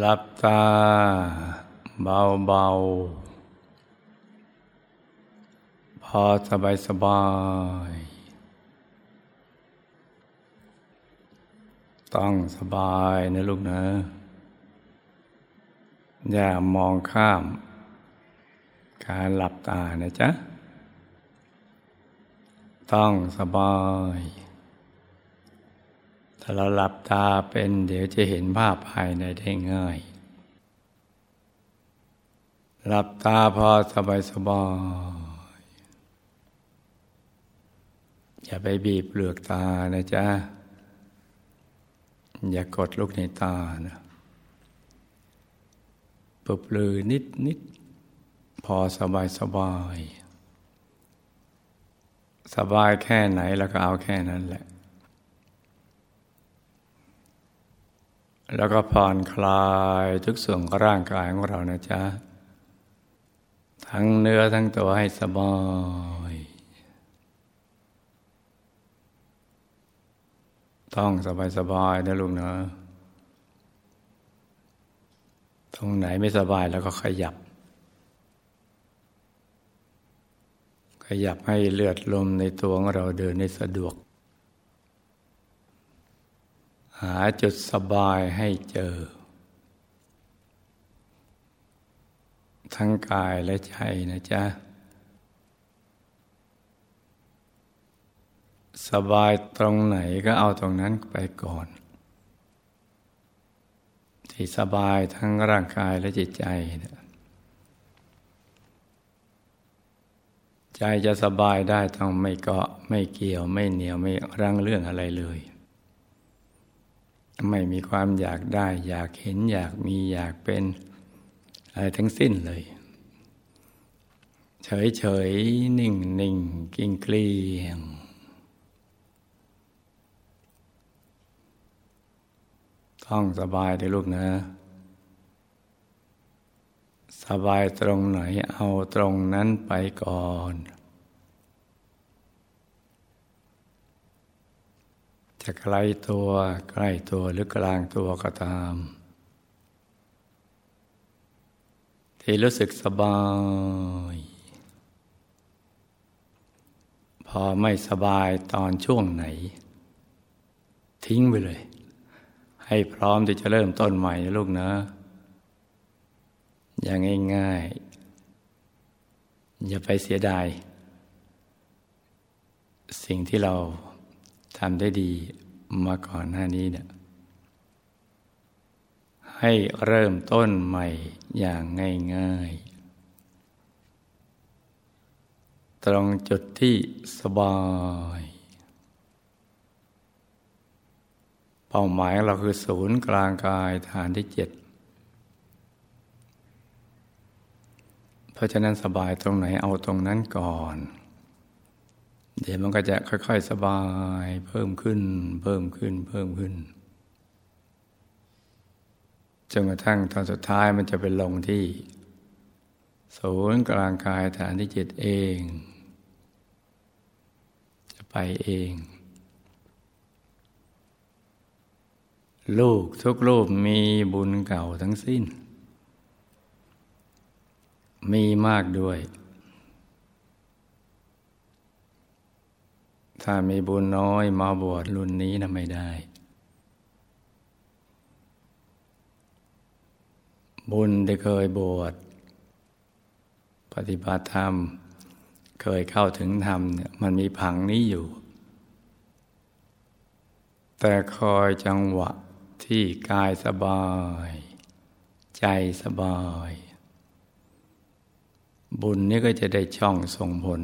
หลับตาเบาเบาพอสบายสบาย ต้องสบายนะลูกนะ อย่ามองข้าม การหลับตานะจ๊ะ ต้องสบายาเราหลับตาเป็นเดี๋ยวจะเห็นภาพภายในได้ง่าย หลับตาพอสบายสบาย อย่าไปบีบเปลือกตานะจ๊ะ อย่ากดลูกในตานะปบลือนิดนิด พอสบายสบาย สบายแค่ไหนแล้วก็เอาแค่นั้นแหละ แล้วก็ผ่อนคลายทุกส่วนของร่างกายของเรานะจ๊ะ ทั้งเนื้อทั้งตัวให้สบายต้องสบายสบายนะลุงนะตรงไหนไม่สบายแล้วก็ขยับ ขยับให้เลือดลมในตัวของเราเดินได้สะดวก หาจุดสบายให้เจอ ทั้งกายและใจนะจ๊ะ สบายตรงไหนก็เอาตรงนั้นไปก่อน ที่สบายทั้งร่างกายและจิตใจนะใจจะสบายได้ต้องไม่เกาะไม่เกี่ยวไม่เหนียวไม่รังเรื่องอะไรเลย ไม่มีความอยากได้ อยากเห็นอยากมีอยากเป็นอะไรทั้งสิ้นเลย เฉยเฉยนิ่งนิ่งกิ้งเกลียงต้องสบายเลยลูกนะ สบายตรงไหนเอาตรงนั้นไปก่อน จะไกลตัวใกล้ตัวหรือกลางตัวก็ตาม ที่รู้สึกสบาย พอไม่สบายตอนช่วงไหน ทิ้งไปเลย ให้พร้อมที่จะเริ่มต้นใหม่ลูกนะ อย่างง่ายๆ อย่าไปเสียดาย สิ่งที่เรา ทำได้ดีมาก่อนหน้านี้เนี่ยให้เริ่มต้นใหม่อย่างง่ายๆ ตรงจุดที่สบาย เป้าหมายเราคือศูนย์กลางกายฐานที่เจ็ดเพราะฉะนั้นสบายตรงไหนเอาตรงนั้นก่อน เดี๋ยวมันก็จะค่อย ๆ สบาย เพิ่มขึ้น เพิ่มขึ้น เพิ่มขึ้นจนกระทั่งตอนสุดท้ายมันจะเป็นลงที่ศูนย์กลางกายฐานที่จิตเอง จะไปเอง ลูกทุกรูปมีบุญเก่าทั้งสิ้น มีมากด้วย ถ้ามีบุญน้อยมาบวชรุ่นนี้นะไม่ได้ บุญได้เคยบวชปฏิบัติธรรม เคยเข้าถึงธรรมเนี่ยมันมีผังนี้อยู่ แต่คอยจังหวะที่กายสบาย ใจสบาย บุญนี้ก็จะได้ช่องส่งผล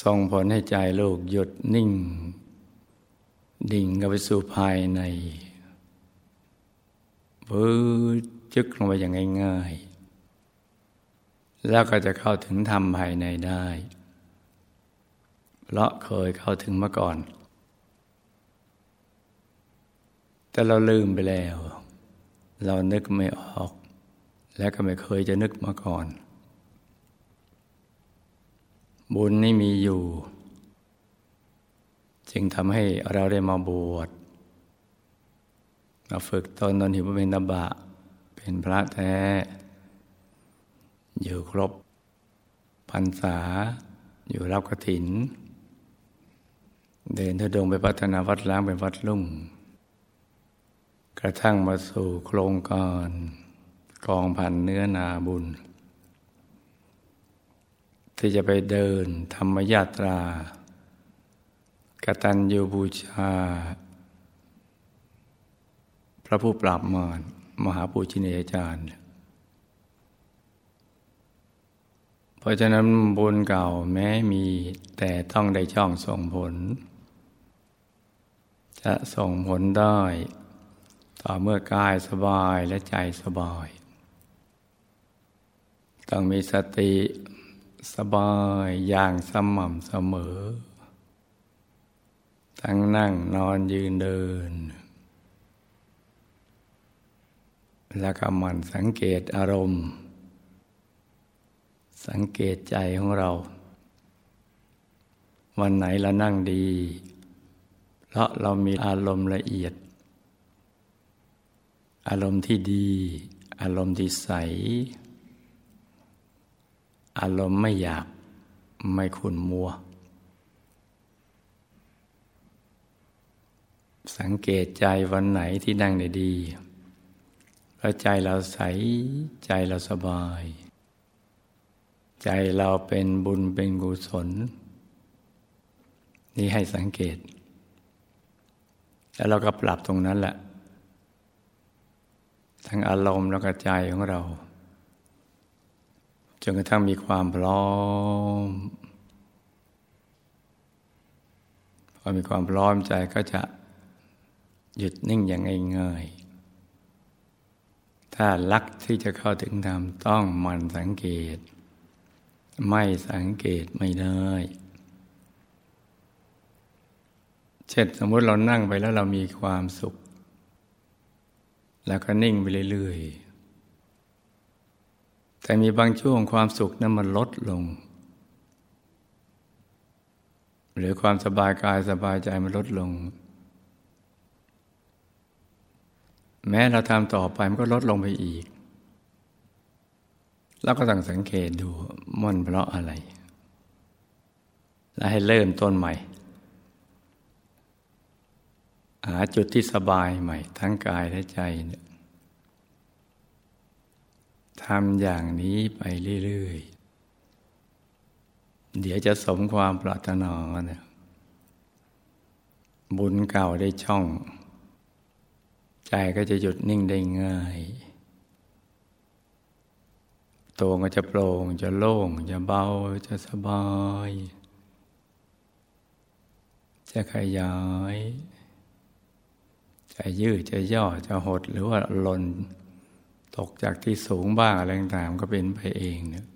ส่งผลให้ใจลูกหยุดนิ่ง ดิ่งกับไปสู่ภายในพื้จึกลงไปอย่างง่ายๆ แล้วก็จะเข้าถึงธรรมภายในได้ เพราะเคยเข้าถึงมาก่อน แต่เราลืมไปแล้ว เรานึกไม่ออก และก็ไม่เคยจะนึกมาก่อน บุญนี่มีอยู่ จึงทำให้เราได้มาบวชมาฝึกตนตนหิวเป็นตบะ เป็นพระแท้ อยู่ครบพรรษา อยู่รับกระถิน เดินทุดงไปพัฒนาวัดล้างเป็นวัดลุ่ง กระทั่งมาสู่โครงการกองพันเนื้อนาบุญ ที่จะไปเดินธรรมยาตรากตัญญูบูชา พระผู้ปราบมารมหาปูชินียาจารย์ เพราะฉะนั้นบุญเก่าแม้มีแต่ต้องได้ช่องส่งผล จะส่งผลได้ ต่อเมื่อกายสบายและใจสบาย ต้องมีสติ สบายอย่างสม่ำเสมอ ทั้งนั่งนอนยืนเดิน แล้วก็มันสังเกตอารมณ์ สังเกตใจของเรา วันไหนเรานั่งดี เพราะเรามีอารมณ์ละเอียด อารมณ์ที่ดี อารมณ์ที่ใส อารมณ์ไม่อยากไม่ขุนมัว สังเกตใจวันไหนที่นั่งได้ดีแล้วใจเราใสใจเราสบาย ใจเราเป็นบุญเป็นกุศล นี่ให้สังเกต แล้วเราก็ปรับตรงนั้นแหละทั้งอารมณ์แล้วก็ใจของเรา จนกระทั่งมีความพร้อม พอมีความพร้อมใจก็จะหยุดนิ่งอย่างง่ายๆถ้าลักที่จะเข้าถึงธรรมต้องมันสังเกต ไม่สังเกตไม่ได้ เช่นสมมติเรานั่งไปแล้วเรามีความสุข แล้วก็นิ่งไปเรื่อยๆ แต่มีบางช่วงความสุขนั้นมันลดลง หรือความสบายกายสบายใจมันลดลง แม้เราทำต่อไปมันก็ลดลงไปอีก แล้วก็ต้องสังเกตดูมันเพราะอะไร แล้วให้เริ่มต้นใหม่ หาจุดที่สบายใหม่ ทั้งกายและใจเนี่ย ทำอย่างนี้ไปเรื่อยๆ เดี๋ยวจะสมความปรารถนาเนี่ยบุญเก่าได้ช่อง ใจก็จะหยุดนิ่งได้ง่ายตัวก็จะโปร่งจะโล่ง จะเบาจะสบาย จะขยาย จะยืดจะย่อจะหดหรือว่าหล่น ตกจากที่สูงบ้างอะไรต่างๆก็เป็นไปเองเนี่ย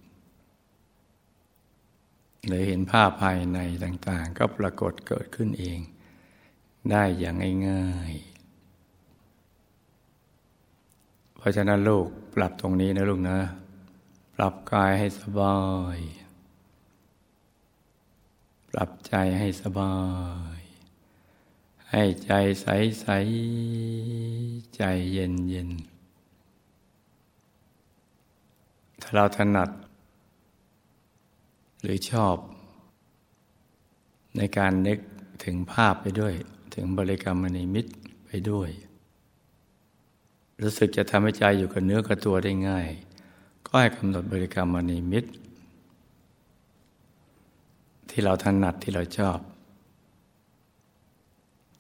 หรือเห็นภาพภายในต่างๆ ก็ปรากฏเกิดขึ้นเอง ได้อย่างง่ายๆเพราะฉะนั้นลูกปรับตรงนี้นะลูกนะ ปรับกายให้สบาย ปรับใจให้สบาย ให้ใจใสใสใจเย็นเย็น ถ้าเราถนัด หรือชอบ ในการนึกถึงภาพไปด้วย ถึงบริกรรมนิมิตไปด้วย รู้สึกจะทำให้ใจอยู่กับเนื้อกับตัวได้ง่าย ก็ให้กำหนดบริกรรมมณีมิตรที่เราถนัดที่เราชอบ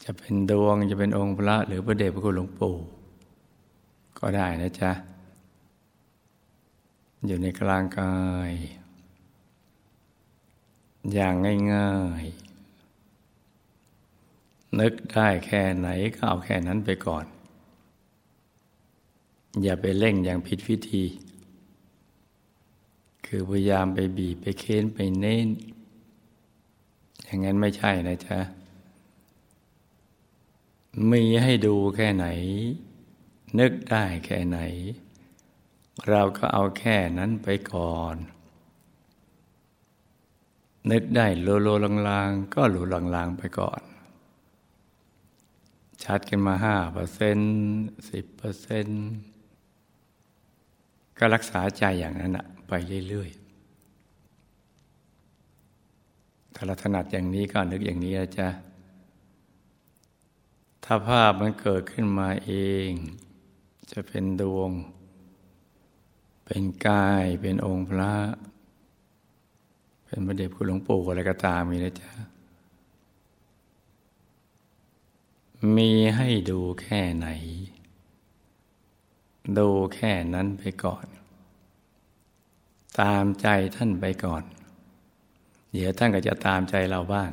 จะเป็นดวงจะเป็นองค์พระหรือพระเดชพระคุณหลวงปู่ก็ได้นะจ๊ะ อยู่ในกลางกาย อย่างง่ายๆ นึกได้แค่ไหนก็เอาแค่นั้นไปก่อน อย่าไปเร่งอย่างผิดวิธี คือพยายามไปบีบไปเค้นไปเน้น อย่างนั้นไม่ใช่นะจ๊ะมีให้ดูแค่ไหน นึกได้แค่ไหน เราก็เอาแค่นั้นไปก่อน นึกได้โลโลลางๆ ก็หลูลางๆไปก่อน ชัดกันมาห้าเปอร์เซ็นต์สิบเปอร์เซ็นต์ก็รักษาใจอย่างนั้นอะไปเรื่อยๆ ถ้าเราถนัดอย่างนี้ก็นึกอย่างนี้นะจ๊ะ ถ้าภาพมันเกิดขึ้นมาเอง จะเป็นดวง เป็นกายเป็นองค์พระ เป็นพระเดชคุณหลวงปู่อะไรก็ตามมีนะจ๊ะมีให้ดูแค่ไหน ดูแค่นั้นไปก่อน ตามใจท่านไปก่อน เดี๋ยวท่านก็จะตามใจเราบ้าง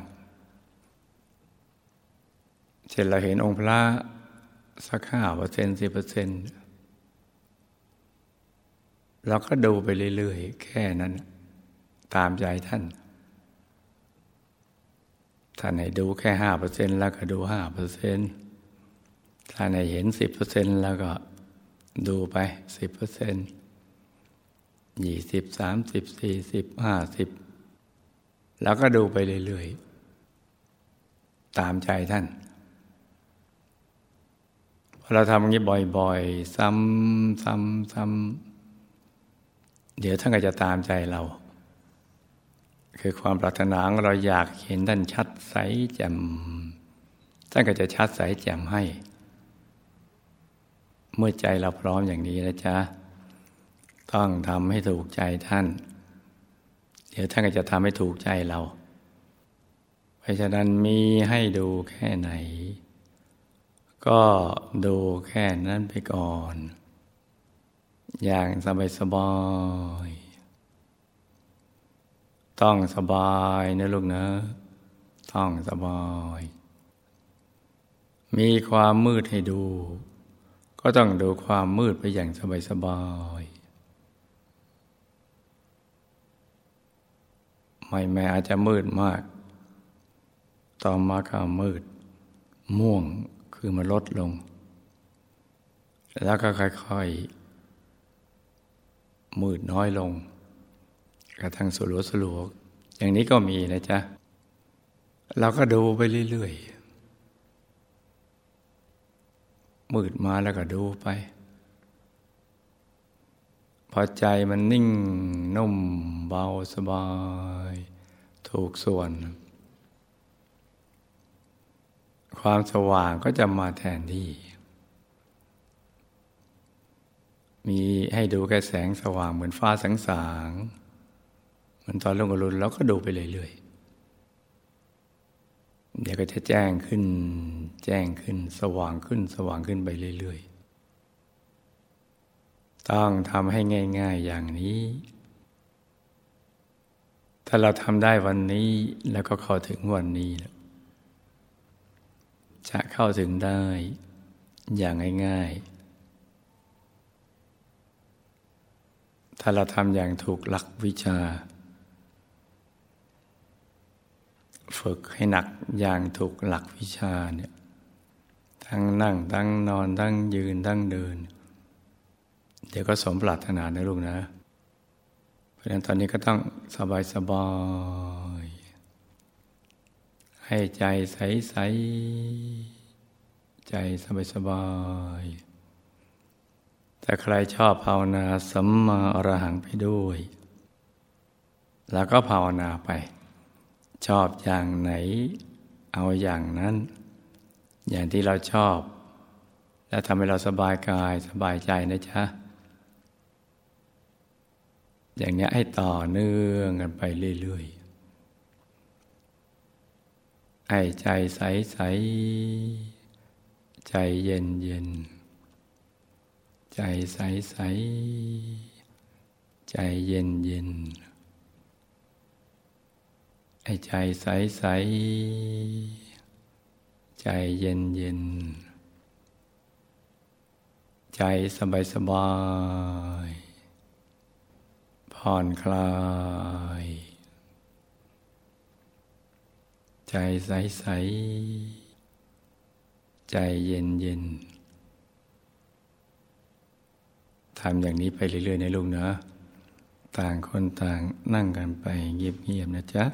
เช่นเราเห็นองค์พระสักห้าเปอร์เซ็นต์สิบเปอร์เซ็นต์ เราก็ดูไปเรื่อยๆ แค่นั้น ตามใจท่าน ท่านให้ดูแค่ห้าเปอร์เซ็นต์แล้วก็ดูห้าเปอร์เซ็นต์ท่านให้เห็นสิบเปอร์เซ็นต์แล้วก็ดูไปสิบเปอร์เซ็นต์ยี่สิบสามสิบสี่สิบห้าสิบแล้วก็ดูไปเรื่อยๆ ตามใจท่านเราทำอย่างนี้บ่อย ๆ ซ้ำซ้ำซ้ำ เดี๋ยวท่านก็จะตามใจเรา คือความปรารถนาของเราอยากเห็นท่านชัดใสแจ่มท่านก็จะชัดใสแจ่มให้ เมื่อใจเราพร้อมอย่างนี้นะจ๊ะต้องทำให้ถูกใจท่าน เดี๋ยวท่านก็จะทำให้ถูกใจเรา เพราะฉะนั้นมีให้ดูแค่ไหน ก็ดูแค่นั้นไปก่อน อย่างสบายสบายต้องสบายนะลูกนะ ต้องสบาย มีความมืดให้ดู ก็ต้องดูความมืดไปอย่างสบายสบายไม่แม้อาจจะมืดมาก ต่อมาก็มืด ม่วงคือมันลดลง แล้วก็ค่อยๆ มืดน้อยลง กระทั่งสลัวสลัวอย่างนี้ก็มีนะจ๊ะ เราก็ดูไปเรื่อยๆ มืดมาแล้วก็ดูไป พอใจมันนิ่งนุ่มเบาสบาย ถูกส่วน ความสว่างก็จะมาแทนที่ มีให้ดูแค่แสงสว่างเหมือนฟ้าสังสางเหมือนตอนลงอรุณเราก็ดูไปเรื่อยๆเดี๋ยวก็จะแจ้งขึ้น แจ้งขึ้น สว่างขึ้น สว่างขึ้นไปเรื่อยๆ ต้องทำให้ง่าย ๆอย่างนี้ ถ้าเราทำได้วันนี้แล้วก็เข้าถึงวันนี้แล้วจะเข้าถึงได้อย่างง่ายๆ ถ้าเราทำอย่างถูกหลักวิชา ฝึกให้หนักอย่างถูกหลักวิชาเนี่ยทั้งนั่ง ทั้งนอน ทั้งยืน ทั้งเดิน เดี๋ยวก็สมปรารถนานะลูกนะ เพราะฉะนั้นตอนนี้ก็ต้องสบายสบายให้ใจใสใสใจสบายสบาย แต่ใครชอบภาวนาสัมมาอรหังไปด้วย แล้วก็ภาวนาไป ชอบอย่างไหน เอาอย่างนั้น อย่างที่เราชอบ แล้วทำให้เราสบายกายสบายใจนะจ๊ะอย่างนี้ให้ต่อเนื่องกันไปเรื่อยๆให้ใจใสใสใจเย็นเย็น ใจใสใสใจเย็นเย็นให้ใจใสใสใจเย็นเย็นใจสบายสบาย ผ่อนคลาย ใจใสใสใจเย็นเย็นทำอย่างนี้ไปเรื่อยๆในลูกนาะต่างคนต่างนั่งกันไปเงียบๆนะจ๊ะ